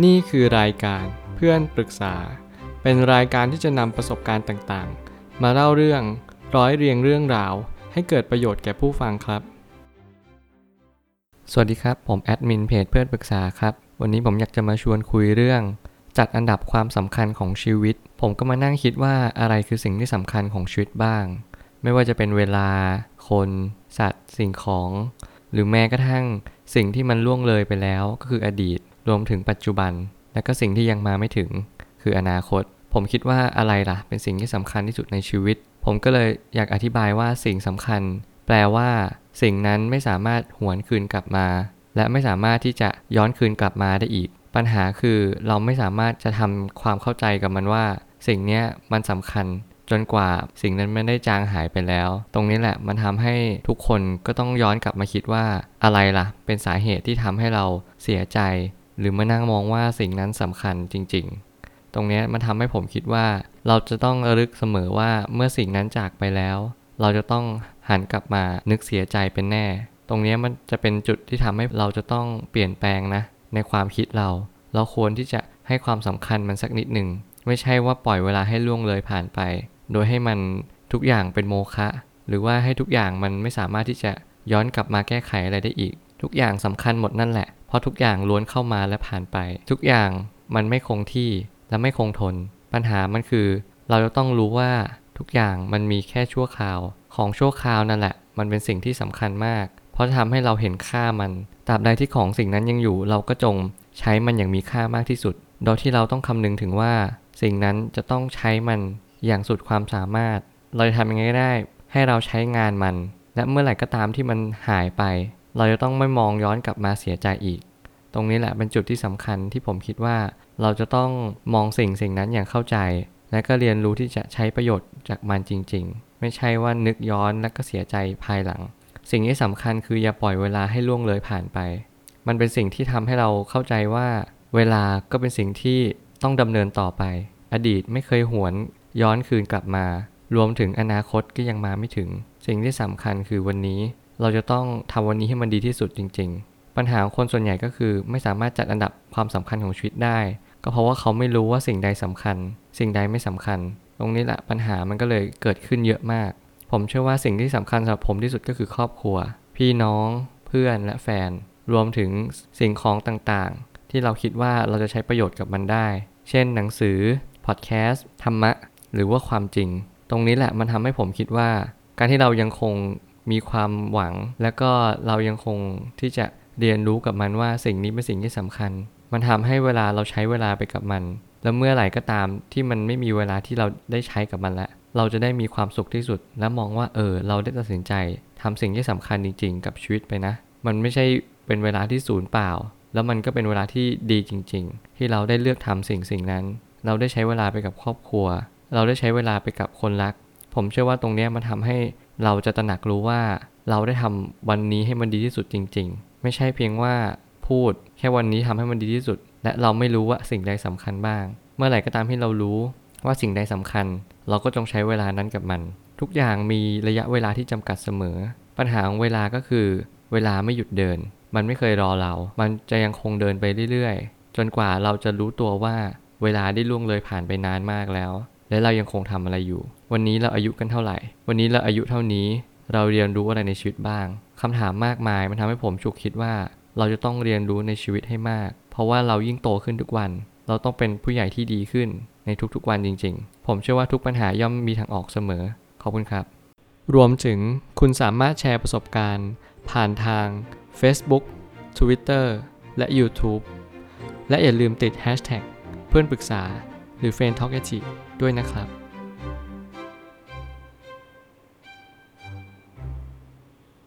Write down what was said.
นี่คือรายการเพื่อนปรึกษา เป็นรายการที่จะนำประสบการณ์ต่างๆ มาเล่าเรื่องร้อยเรียงเรื่องราว ให้เกิดประโยชน์แก่ผู้ฟังครับ สวัสดีครับ ผมแอดมินเพจเพื่อนปรึกษาครับ วันนี้ผมอยากจะมาชวนคุยเรื่อง จัดอันดับความสำคัญของชีวิต ผมก็มานั่งคิดว่าอะไรคือสิ่งที่สำคัญของชีวิตบ้าง ไม่ว่าจะเป็นเวลา คน สัตว์ สิ่งของ หรือแม้กระทั่ง สิ่งที่มันล่วงเลยไปแล้วก็คืออดีต รวมถึงปัจจุบัน และก็สิ่งที่ยังมาไม่ถึง คืออนาคต ผมคิดว่าอะไรล่ะ เป็นสิ่งที่สำคัญที่สุดในชีวิต ผมก็เลยอยากอธิบายว่าสิ่งสำคัญ แปลว่า สิ่งนั้นไม่สามารถหวนคืนกลับมา และไม่สามารถที่จะย้อนคืนกลับมาได้อีก ปัญหาคือเราไม่สามารถจะทำความเข้าใจกับมันว่า สิ่งนี้มันสำคัญจนกว่าสิ่งนั้นไม่ได้จางหายไปแล้ว ตรงนี้แหละมันทำให้ทุกคนก็ต้องย้อนกลับมาคิดว่าอะไรล่ะ เป็นสาเหตุที่ทำให้เราเสียใจ หรือมานั่งมองว่าสิ่งนั้นสำคัญจริง ๆ ตรงนี้มันทำให้ผมคิดว่า เราจะต้องระลึกเสมอว่าเมื่อสิ่งนั้นจากไปแล้ว เราจะต้องหันกลับมานึกเสียใจเป็นแน่ ตรงนี้มันจะเป็นจุดที่ทำให้เราจะต้องเปลี่ยนแปลงนะ ในความคิดเรา เราควรที่จะให้ความสำคัญมันสักนิดหนึ่งไม่ใช่ว่าปล่อยเวลาให้ล่วงเลยผ่านไป โดยให้มันทุกอย่างเป็นโมฆะหรือว่าให้ทุกอย่างมันไม่สามารถที่จะย้อนกลับมาแก้ไขอะไรได้อีก ทุกอย่างสำคัญหมดนั่นแหละ เพราะทุกอย่างล้วนเข้ามาและผ่านไป ทุกอย่างมันไม่คงที่และไม่คงทน ปัญหามันคือ เราจะต้องรู้ว่าทุกอย่างมันมีแค่ชั่วคราว ของชั่วคราวนั่นแหละ มันเป็นสิ่งที่สำคัญมาก เพราะจะทำให้เราเห็นค่ามันตราบใดที่ของสิ่งนั้นยังอยู่ เราก็จงใช้มันอย่างมีค่ามากที่สุด โดยที่เราต้องคำนึงถึงว่า สิ่งนั้นจะต้องใช้มันอย่างสุดความสามารถ เราจะทำยังไงก็ได้ ให้เราใช้งานมัน และเมื่อไหร่ก็ตามที่มันหายไป เราจะต้องไม่มองย้อนกลับมาเสียใจอีก ตรงนี้แหละเป็นจุดที่สำคัญที่ผมคิดว่า เราจะต้องมองสิ่งสิ่งนั้นอย่างเข้าใจ และก็เรียนรู้ที่จะใช้ประโยชน์จากมันจริง ๆ ไม่ใช่ว่านึกย้อนและก็เสียใจภายหลัง สิ่งที่สำคัญคืออย่าปล่อยเวลาให้ล่วงเลยผ่านไป มันเป็นสิ่งที่ทำให้เราเข้าใจว่า เวลาก็เป็นสิ่งที่ต้องดำเนินต่อไป อดีตไม่เคยหวนย้อนคืนกลับมา รวมถึงอนาคตก็ยังมาไม่ถึง สิ่งที่สำคัญคือวันนี้ เราจะต้องทำวันนี้ให้มันดีที่สุดจริง ๆ ปัญหาของคนส่วนใหญ่ก็คือไม่สามารถจัดอันดับความสำคัญของชีวิตได้ ก็เพราะว่าเขาไม่รู้ว่าสิ่งใดสำคัญ สิ่งใดไม่สำคัญ ตรงนี้แหละปัญหามันก็เลยเกิดขึ้นเยอะมาก ผมเชื่อว่าสิ่งที่สำคัญสำหรับผมที่สุดก็คือครอบครัว พี่น้อง เพื่อนและแฟน รวมถึงสิ่งของต่างๆ ที่เราคิดว่าเราจะใช้ประโยชน์กับมันได้ เช่น หนังสือพอดแคสต์ธรรมะ หรือว่าความจริง ตรงนี้แหละมันทำให้ผมคิดว่า การที่เรายังคง มีความหวัง และก็เรายังคงที่จะเรียนรู้กับมันว่าสิ่งนี้เป็นสิ่งที่สำคัญ มันทำให้เวลาเราใช้เวลาไปกับมัน แล้วเมื่อไหร่ก็ตามที่มันไม่มีเวลาที่เราได้ใช้กับมันล้วเราจะได้มีความสุขที่สุด และมองว่าเออ เราได้ตัดสินใจทำสิ่งที่สำคัญจริง ๆ กับชีวิตไปนะ มันไม่ใช่เป็นเวลาที่ศูนย์เปล่า แล้วมันก็เป็นเวลาที่ดีจริง ๆ ที่เราได้เลือกทำสิ่งสิ่งนั้น เราได้ใช้เวลาไปกับครอบครัว เราได้ใช้เวลาไปกับคนรัก ผมเชื่อว่าตรงนี้มันทำให้เราจะตระหนักรู้ว่าเราได้ทำวันนี้ให้มันดีที่สุดจริง ๆ ไม่ใช่เพียงว่าพูดแค่วันนี้ทำให้มันดีที่สุด และเราไม่รู้ว่าสิ่งใดสำคัญบ้าง เมื่อไหร่ก็ตามที่เรารู้ว่าสิ่งใดสำคัญ เราก็จงใช้เวลานั้นกับมัน ทุกอย่างมีระยะเวลาที่จำกัดเสมอ ปัญหาของเวลาก็คือ เวลาไม่หยุดเดิน มันไม่เคยรอเรา มันจะยังคงเดินไปเรื่อยๆ จนกว่าเราจะรู้ตัวว่าเวลาได้ล่วงเลยผ่านไปนานมากแล้ว และเรายังคงทำอะไรอยู่ วันนี้เราอายุกันเท่าไหร่ วันนี้เราอายุเท่านี้ เราเรียนรู้อะไรในชีวิตบ้างคำถามมากมายมันทำให้ผมฉุกคิดว่า เราจะต้องเรียนรู้ในชีวิตให้มาก เพราะว่าเรายิ่งโตขึ้นทุกวัน เราต้องเป็นผู้ใหญ่ที่ดีขึ้นในทุกๆวันจริง ๆ ผมเชื่อว่าทุกปัญหาย่อมมีทางออกเสมอ ขอบคุณครับ รวมถึงคุณสามารถแชร์ประสบการณ์ ผ่านทาง Facebook Twitter และ YouTube และอย่าลืมติด Hashtag เพื่อนปรึกษา หรือ f r ร e n d t a l k ด้วยนะครับ